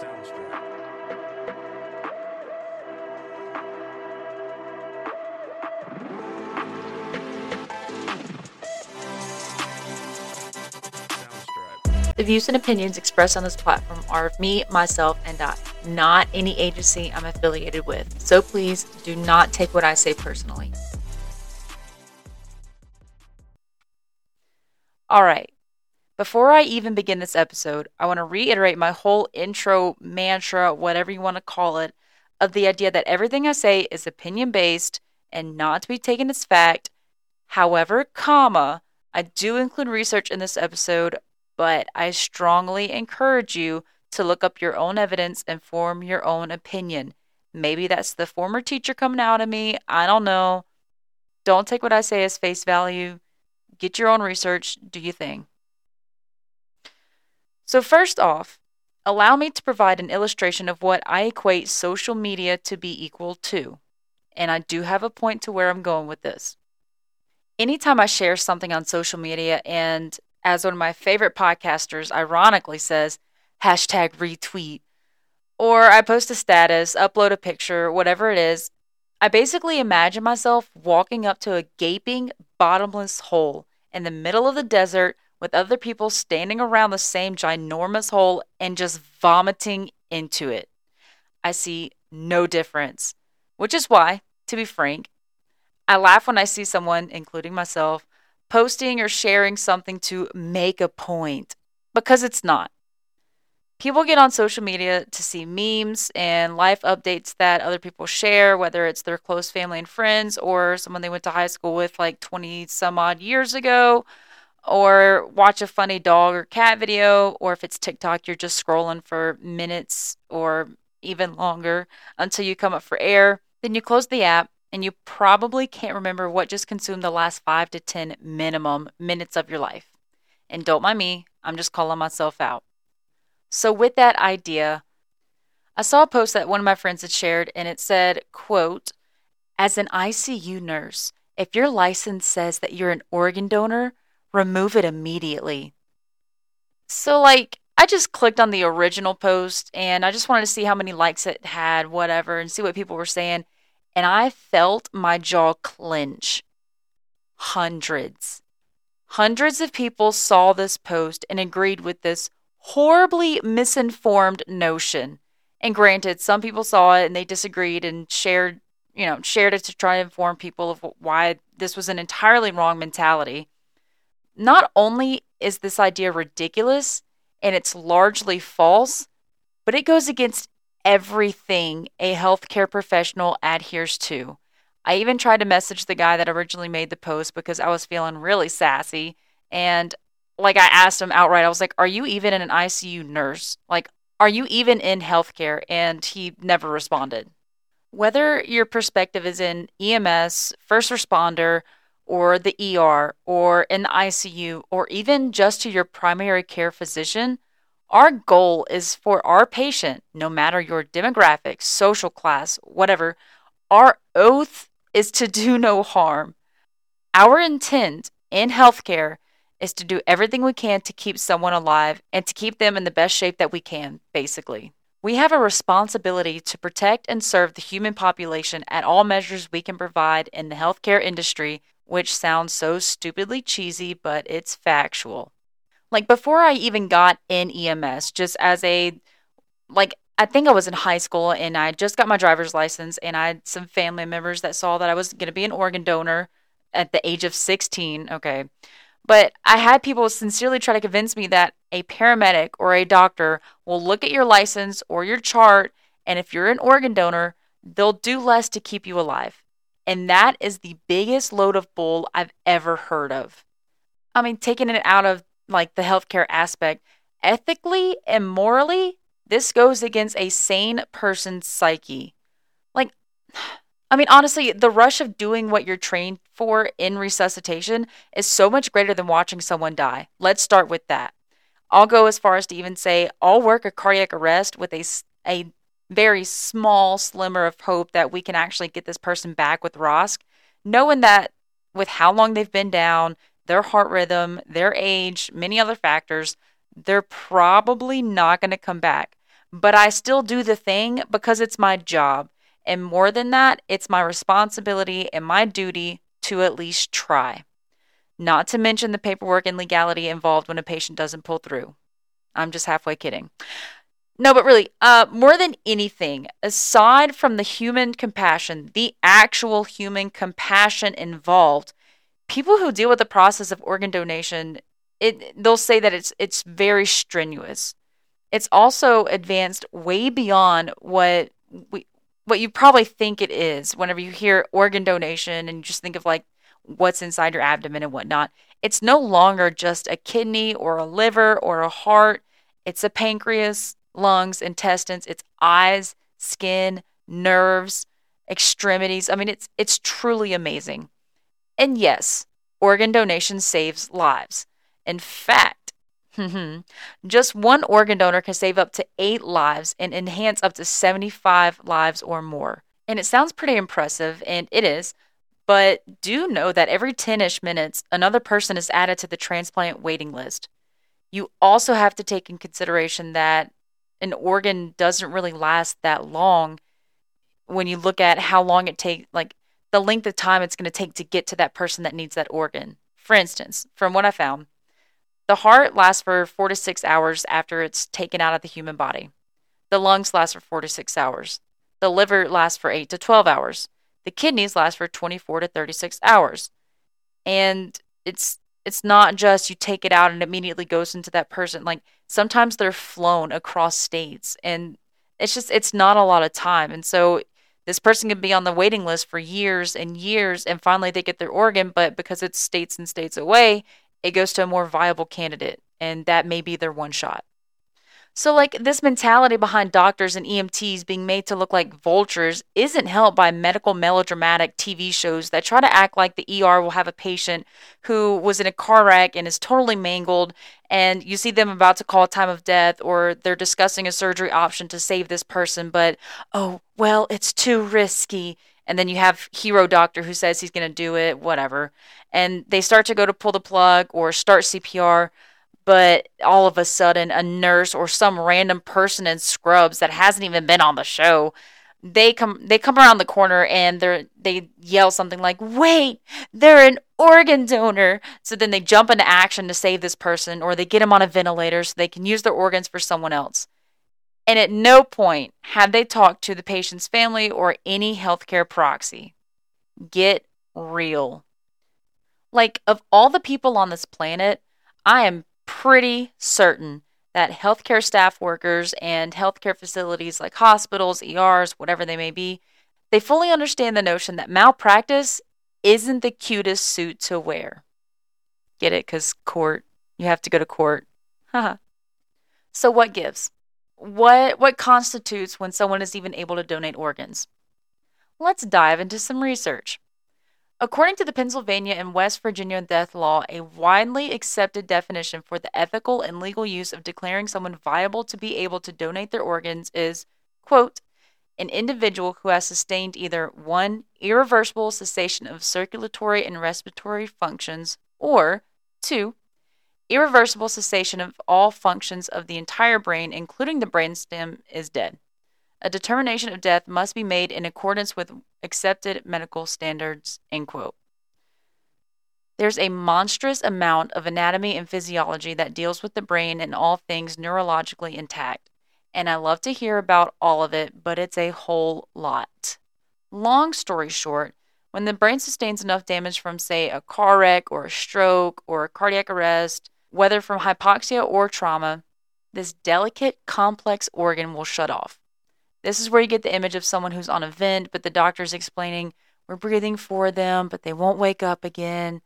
The views and opinions expressed on this platform are of me, myself, and I, not any agency I'm affiliated with. So please do not take what I say personally. All right. Before I even begin this episode, I want to reiterate my whole intro mantra, whatever you want to call it, of the idea that everything I say is opinion based and not to be taken as fact. However, comma, I do include research in this episode but I strongly encourage you to look up your own evidence and form your own opinion. Maybe that's the former teacher coming out of me. I don't know. Don't take what I say as face value. Get your own research. Do your thing. So, first off, allow me to provide an illustration of what I equate social media to be equal to. And I do have a point to where I'm going with this. Anytime I share something on social media and as one of my favorite podcasters ironically says, hashtag retweet, or I post a status, upload a picture, whatever it is, I basically imagine myself walking up to a gaping, bottomless hole in the middle of the desert with other people standing around the same ginormous hole and just vomiting into it. I see no difference, which is why, to be frank, I laugh when I see someone, including myself, posting or sharing something to make a point because it's not. People get on social media to see memes and life updates that other people share, whether it's their close family and friends or someone they went to high school with like 20 some odd years ago, or watch a funny dog or cat video, or if it's TikTok, you're just scrolling for minutes or even longer until you come up for air. Then you close the app and you probably can't remember what just consumed the last five to 10 minimum minutes of your life. And don't mind me, I'm just calling myself out. So, with that idea, I saw a post that one of my friends had shared, and it said, quote, As an ICU nurse, if your license says that you're an organ donor, remove it immediately. So, like, I just clicked on the original post and I just wanted to see how many likes it had, whatever, and see what people were saying and I felt my jaw clench. Hundreds. Hundreds of people saw this post and agreed with this horribly misinformed notion. And granted, some people saw it and they disagreed and shared, you know, shared it to try to inform people of why this was an entirely wrong mentality. Not only is this idea ridiculous and it's largely false, but it goes against everything a healthcare professional adheres to. I even tried to message the guy that originally made the post because I was feeling really sassy. And like I asked him outright, I was like, Are you even an ICU nurse? Like, are you even in healthcare? And he never responded. Whether your perspective is in EMS, first responder, or the ER, or in the ICU, or even just to your primary care physician, our goal is for our patient, no matter your demographics, social class, whatever, our oath is to do no harm. Our intent in healthcare is to do everything we can to keep someone alive and to keep them in the best shape that we can, basically. We have a responsibility to protect and serve the human population at all measures we can provide in the healthcare industry, which sounds so stupidly cheesy, but it's factual like before I even got in EMS, just as a like I think I was in high school and I just got my driver's license and I had some family members that saw that I was going to be an organ donor at the age of 16, okay. But I had people sincerely try to convince me that a paramedic or a doctor will look at your license or your chart and if you're an organ donor, they'll do less to keep you alive. And that is the biggest load of bull I've ever heard of. I mean, taking it out of like the healthcare aspect, ethically and morally, this goes against a sane person's psyche. Like, I mean, honestly, the rush of doing what you're trained for in resuscitation is so much greater than watching someone die. Let's start with that. I'll go as far as to even say I'll work a cardiac arrest with a, a very small slimmer of hope that we can actually get this person back with ROSC, knowing that with how long they've been down, their heart rhythm, their age, many other factors, they're probably not going to come back. but I still do the thing because it's my job. And more than that, it's my responsibility and my duty to at least try. Not to mention the paperwork and legality involved when a patient doesn't pull through. I'm just halfway kidding. No, but really, uh, more than anything, aside from the human compassion, the actual human compassion involved, people who deal with the process of organ donation, it they'll say that it's it's very strenuous. It's also advanced way beyond what we what you probably think it is whenever you hear organ donation and you just think of like what's inside your abdomen and whatnot. It's no longer just a kidney or a liver or a heart. It's a pancreas, lungs, intestines, it's eyes, skin, nerves, extremities. I mean, it's it's truly amazing. And yes, organ donation saves lives. In fact, just one organ donor can save up to 8 lives and enhance up to 75 lives or more. And it sounds pretty impressive and it is, but do know that every 10ish minutes another person is added to the transplant waiting list. You also have to take in consideration that an organ doesn't really last that long when you look at how long it takes, like the length of time it's going to take to get to that person that needs that organ. For instance, from what I found, the heart lasts for four to six hours after it's taken out of the human body. The lungs last for four to six hours. The liver lasts for eight to 12 hours. The kidneys last for 24 to 36 hours. And it's it's not just you take it out and immediately goes into that person. Like sometimes they're flown across states and it's just it's not a lot of time and so this person can be on the waiting list for years and years and finally they get their organ but because it's states and states away it goes to a more viable candidate and that may be their one shot so, like, this mentality behind doctors and EMTs being made to look like vultures isn't helped by medical melodramatic TV shows that try to act like the ER will have a patient who was in a car wreck and is totally mangled, and you see them about to call time of death, or they're discussing a surgery option to save this person, but oh, well, it's too risky. And then you have hero doctor who says he's going to do it, whatever. And they start to go to pull the plug or start CPR but all of a sudden a nurse or some random person in scrubs that hasn't even been on the show they come they come around the corner and they they yell something like wait they're an organ donor. So then they jump into action to save this person or they get them on a ventilator so they can use their organs for someone else. And at no point have they talked to the patient's family or any healthcare proxy. Get real. Like of all the people on this planet i am pretty certain that healthcare staff workers and healthcare facilities like hospitals, ERs, whatever they may be, they fully understand the notion that malpractice isn't the cutest suit to wear. Get it? Because court, you have to go to court. so what gives? What what constitutes when someone is even able to donate organs? Let's dive into some research. According to the Pennsylvania and West Virginia death law, a widely accepted definition for the ethical and legal use of declaring someone viable to be able to donate their organs is, quote, an individual who has sustained either one, irreversible cessation of circulatory and respiratory functions, or two, irreversible cessation of all functions of the entire brain, including the brainstem, is dead. A determination of death must be made in accordance with accepted medical standards. End quote. There's a monstrous amount of anatomy and physiology that deals with the brain and all things neurologically intact. And I love to hear about all of it, but it's a whole lot. Long story short, when the brain sustains enough damage from, say, a car wreck or a stroke or a cardiac arrest, whether from hypoxia or trauma, this delicate, complex organ will shut off. This is where you get the image of someone who's on a vent, but the doctor's explaining, we're breathing for them, but they won't wake up again,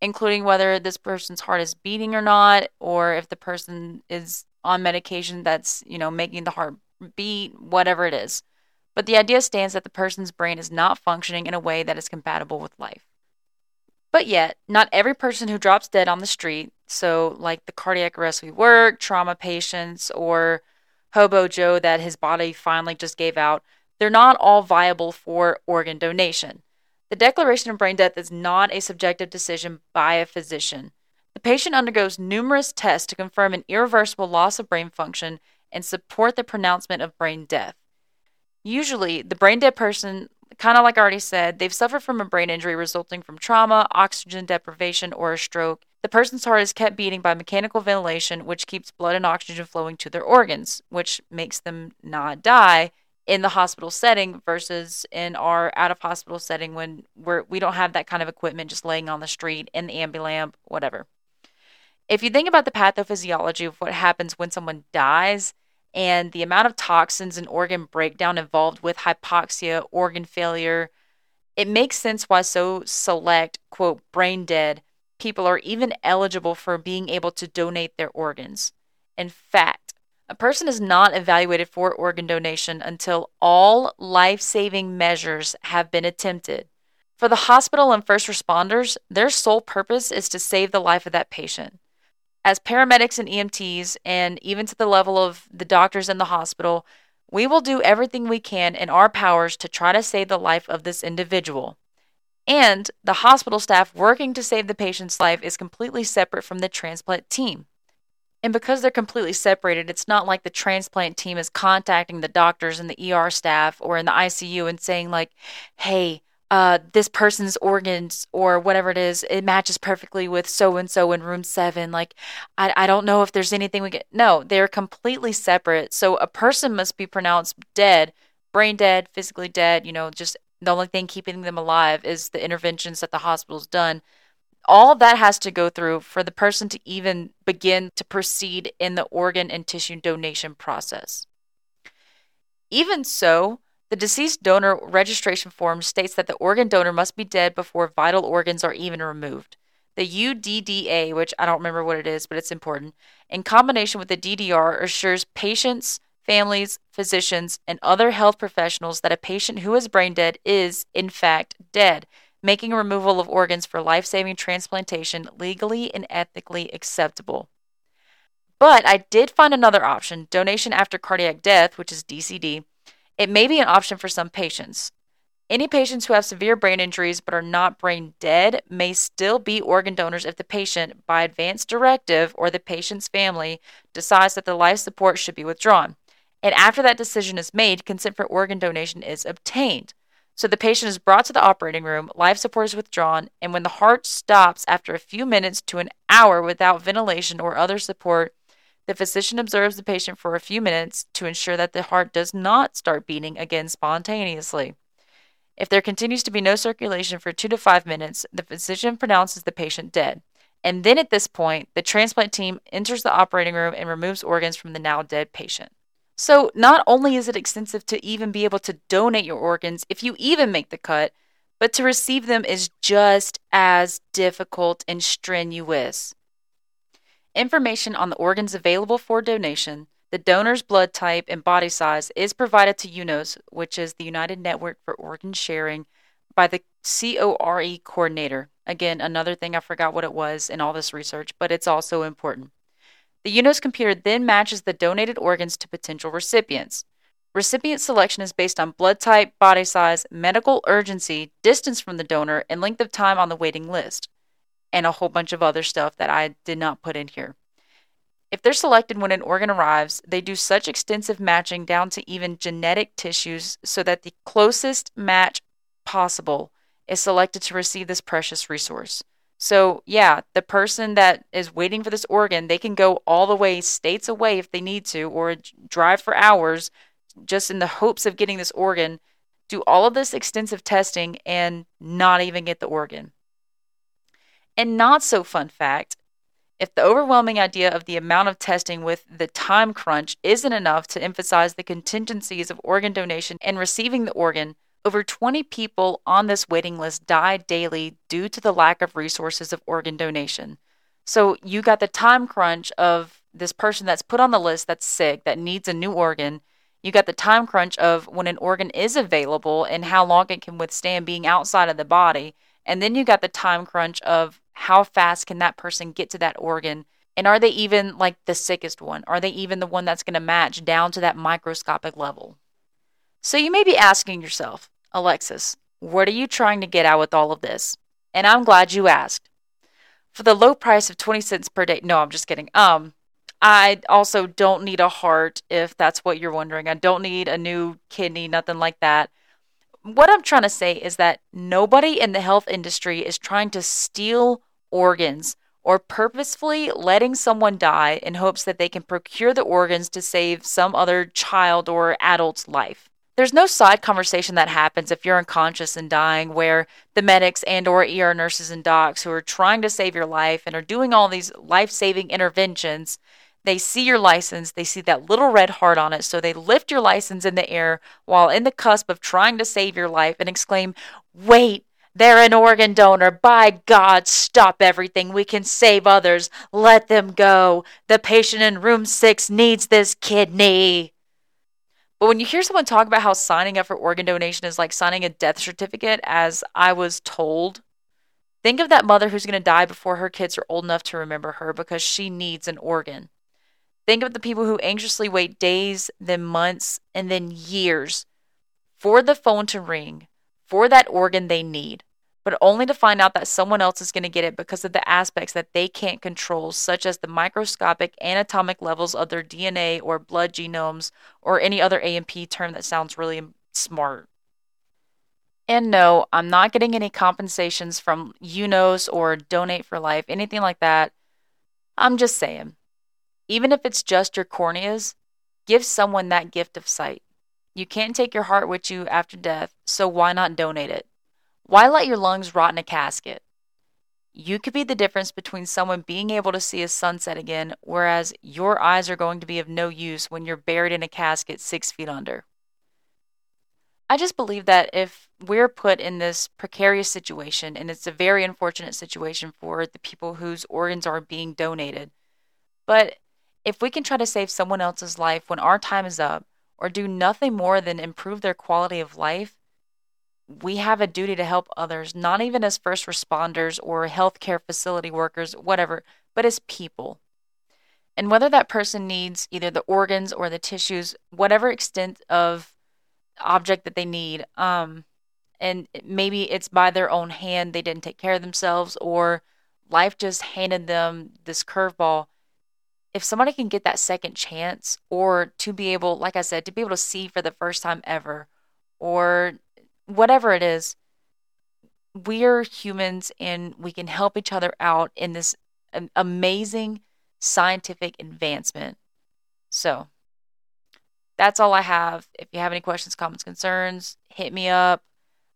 including whether this person's heart is beating or not, or if the person is on medication that's, you know, making the heart beat, whatever it is. But the idea stands that the person's brain is not functioning in a way that is compatible with life. But yet, not every person who drops dead on the street, so like the cardiac arrest we work, trauma patients, or Hobo Joe that his body finally just gave out, they're not all viable for organ donation. The declaration of brain death is not a subjective decision by a physician. The patient undergoes numerous tests to confirm an irreversible loss of brain function, and support the pronouncement of brain death. Usually, the brain dead person, kind of like I already said, they've suffered from a brain injury resulting from trauma, oxygen deprivation, or a stroke. The person's heart is kept beating by mechanical ventilation, which keeps blood and oxygen flowing to their organs, which makes them not die in the hospital setting versus in our out of hospital setting when we're we don't have that kind of equipment just laying on the street in the ambulamp, whatever. If you think about the pathophysiology of what happens when someone dies and the amount of toxins and organ breakdown involved with hypoxia, organ failure, it makes sense why so select, quote, brain dead people are even eligible for being able to donate their organs. In fact, a person is not evaluated for organ donation until all life saving measures have been attempted. For the hospital and first responders, their sole purpose is to save the life of that patient. As paramedics and EMTs, and even to the level of the doctors in the hospital, we will do everything we can in our powers to try to save the life of this individual. And the hospital staff working to save the patient's life is completely separate from the transplant team. And because they're completely separated, it's not like the transplant team is contacting the doctors and the ER staff or in the ICU and saying, like, hey, uh, this person's organs or whatever it is, it matches perfectly with so and so in room seven. Like, I, I don't know if there's anything we get. No, they're completely separate. So a person must be pronounced dead, brain dead, physically dead, you know, just the only thing keeping them alive is the interventions that the hospital's done all that has to go through for the person to even begin to proceed in the organ and tissue donation process. Even so, the deceased donor registration form states that the organ donor must be dead before vital organs are even removed. The UDDA, which I don't remember what it is, but it's important, in combination with the DDR, assures patients, families, physicians, and other health professionals that a patient who is brain dead is, in fact, dead making removal of organs for life saving transplantation legally and ethically acceptable. But I did find another option donation after cardiac death, which is DCD. It may be an option for some patients. Any patients who have severe brain injuries but are not brain dead may still be organ donors if the patient, by advance directive or the patient's family, decides that the life support should be withdrawn. And after that decision is made, consent for organ donation is obtained. So the patient is brought to the operating room, life support is withdrawn, and when the heart stops after a few minutes to an hour without ventilation or other support, the physician observes the patient for a few minutes to ensure that the heart does not start beating again spontaneously. If there continues to be no circulation for two to five minutes, the physician pronounces the patient dead. And then at this point, the transplant team enters the operating room and removes organs from the now dead patient. So, not only is it extensive to even be able to donate your organs if you even make the cut, but to receive them is just as difficult and strenuous. Information on the organs available for donation, the donor's blood type, and body size is provided to UNOS, which is the United Network for Organ Sharing, by the CORE coordinator. Again, another thing I forgot what it was in all this research, but it's also important. The UNOS computer then matches the donated organs to potential recipients. Recipient selection is based on blood type, body size, medical urgency, distance from the donor, and length of time on the waiting list, and a whole bunch of other stuff that I did not put in here. If they're selected when an organ arrives, they do such extensive matching down to even genetic tissues so that the closest match possible is selected to receive this precious resource. So, yeah, the person that is waiting for this organ, they can go all the way states away if they need to, or drive for hours just in the hopes of getting this organ, do all of this extensive testing and not even get the organ. And not so fun fact if the overwhelming idea of the amount of testing with the time crunch isn't enough to emphasize the contingencies of organ donation and receiving the organ, over 20 people on this waiting list die daily due to the lack of resources of organ donation. So you got the time crunch of this person that's put on the list that's sick, that needs a new organ. You got the time crunch of when an organ is available and how long it can withstand being outside of the body. And then you got the time crunch of how fast can that person get to that organ? And are they even like the sickest one? Are they even the one that's going to match down to that microscopic level? So you may be asking yourself, Alexis, what are you trying to get at with all of this? And I'm glad you asked. For the low price of 20 cents per day, no, I'm just kidding. Um, I also don't need a heart if that's what you're wondering. I don't need a new kidney, nothing like that. What I'm trying to say is that nobody in the health industry is trying to steal organs or purposefully letting someone die in hopes that they can procure the organs to save some other child or adult's life. There's no side conversation that happens if you're unconscious and dying where the medics and or ER nurses and docs who are trying to save your life and are doing all these life-saving interventions, they see your license, they see that little red heart on it, so they lift your license in the air while in the cusp of trying to save your life and exclaim, "Wait, they're an organ donor. By God, stop everything. We can save others. Let them go. The patient in room six needs this kidney. But when you hear someone talk about how signing up for organ donation is like signing a death certificate, as I was told, think of that mother who's going to die before her kids are old enough to remember her because she needs an organ. Think of the people who anxiously wait days, then months, and then years for the phone to ring for that organ they need, but only to find out that someone else is going to get it because of the aspects that they can't control, such as the microscopic anatomic levels of their DNA or blood genomes or any other A&P term that sounds really smart. And no, I'm not getting any compensations from UNOS or Donate for Life, anything like that. I'm just saying, even if it's just your corneas, give someone that gift of sight. You can't take your heart with you after death, so why not donate it? Why let your lungs rot in a casket? You could be the difference between someone being able to see a sunset again, whereas your eyes are going to be of no use when you're buried in a casket six feet under. I just believe that if we're put in this precarious situation, and it's a very unfortunate situation for the people whose organs are being donated, but if we can try to save someone else's life when our time is up, or do nothing more than improve their quality of life, we have a duty to help others, not even as first responders or healthcare facility workers, whatever, but as people. And whether that person needs either the organs or the tissues, whatever extent of object that they need, um, and maybe it's by their own hand, they didn't take care of themselves, or life just handed them this curveball if somebody can get that second chance or to be able like i said to be able to see for the first time ever or whatever it is we're humans and we can help each other out in this amazing scientific advancement so that's all i have if you have any questions comments concerns hit me up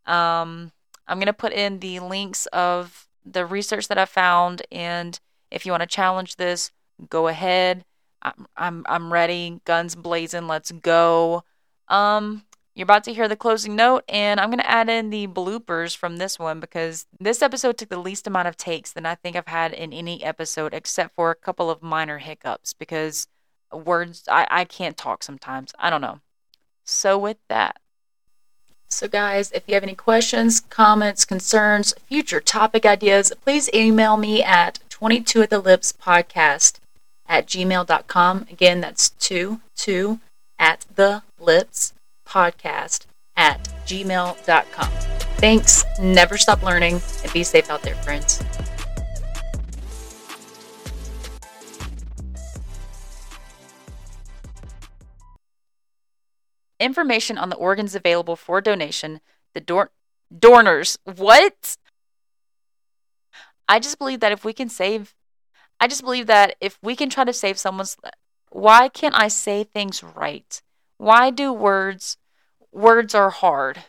um, i'm going to put in the links of the research that i found and if you want to challenge this go ahead. I'm I'm I'm ready. Guns blazing. Let's go. Um you're about to hear the closing note, and I'm going to add in the bloopers from this one because this episode took the least amount of takes than I think I've had in any episode, except for a couple of minor hiccups because words, I, I can't talk sometimes. I don't know. So, with that, so, guys, if you have any questions, comments, concerns, future topic ideas, please email me at 22 at the lips podcast at gmail.com. Again, that's 2 2 at the lips podcast at gmail.com. Thanks. Never stop learning and be safe out there, friends. Information on the organs available for donation, the dor- donors. What? I just believe that if we can save I just believe that if we can try to save someone's why can't I say things right? Why do words words are hard?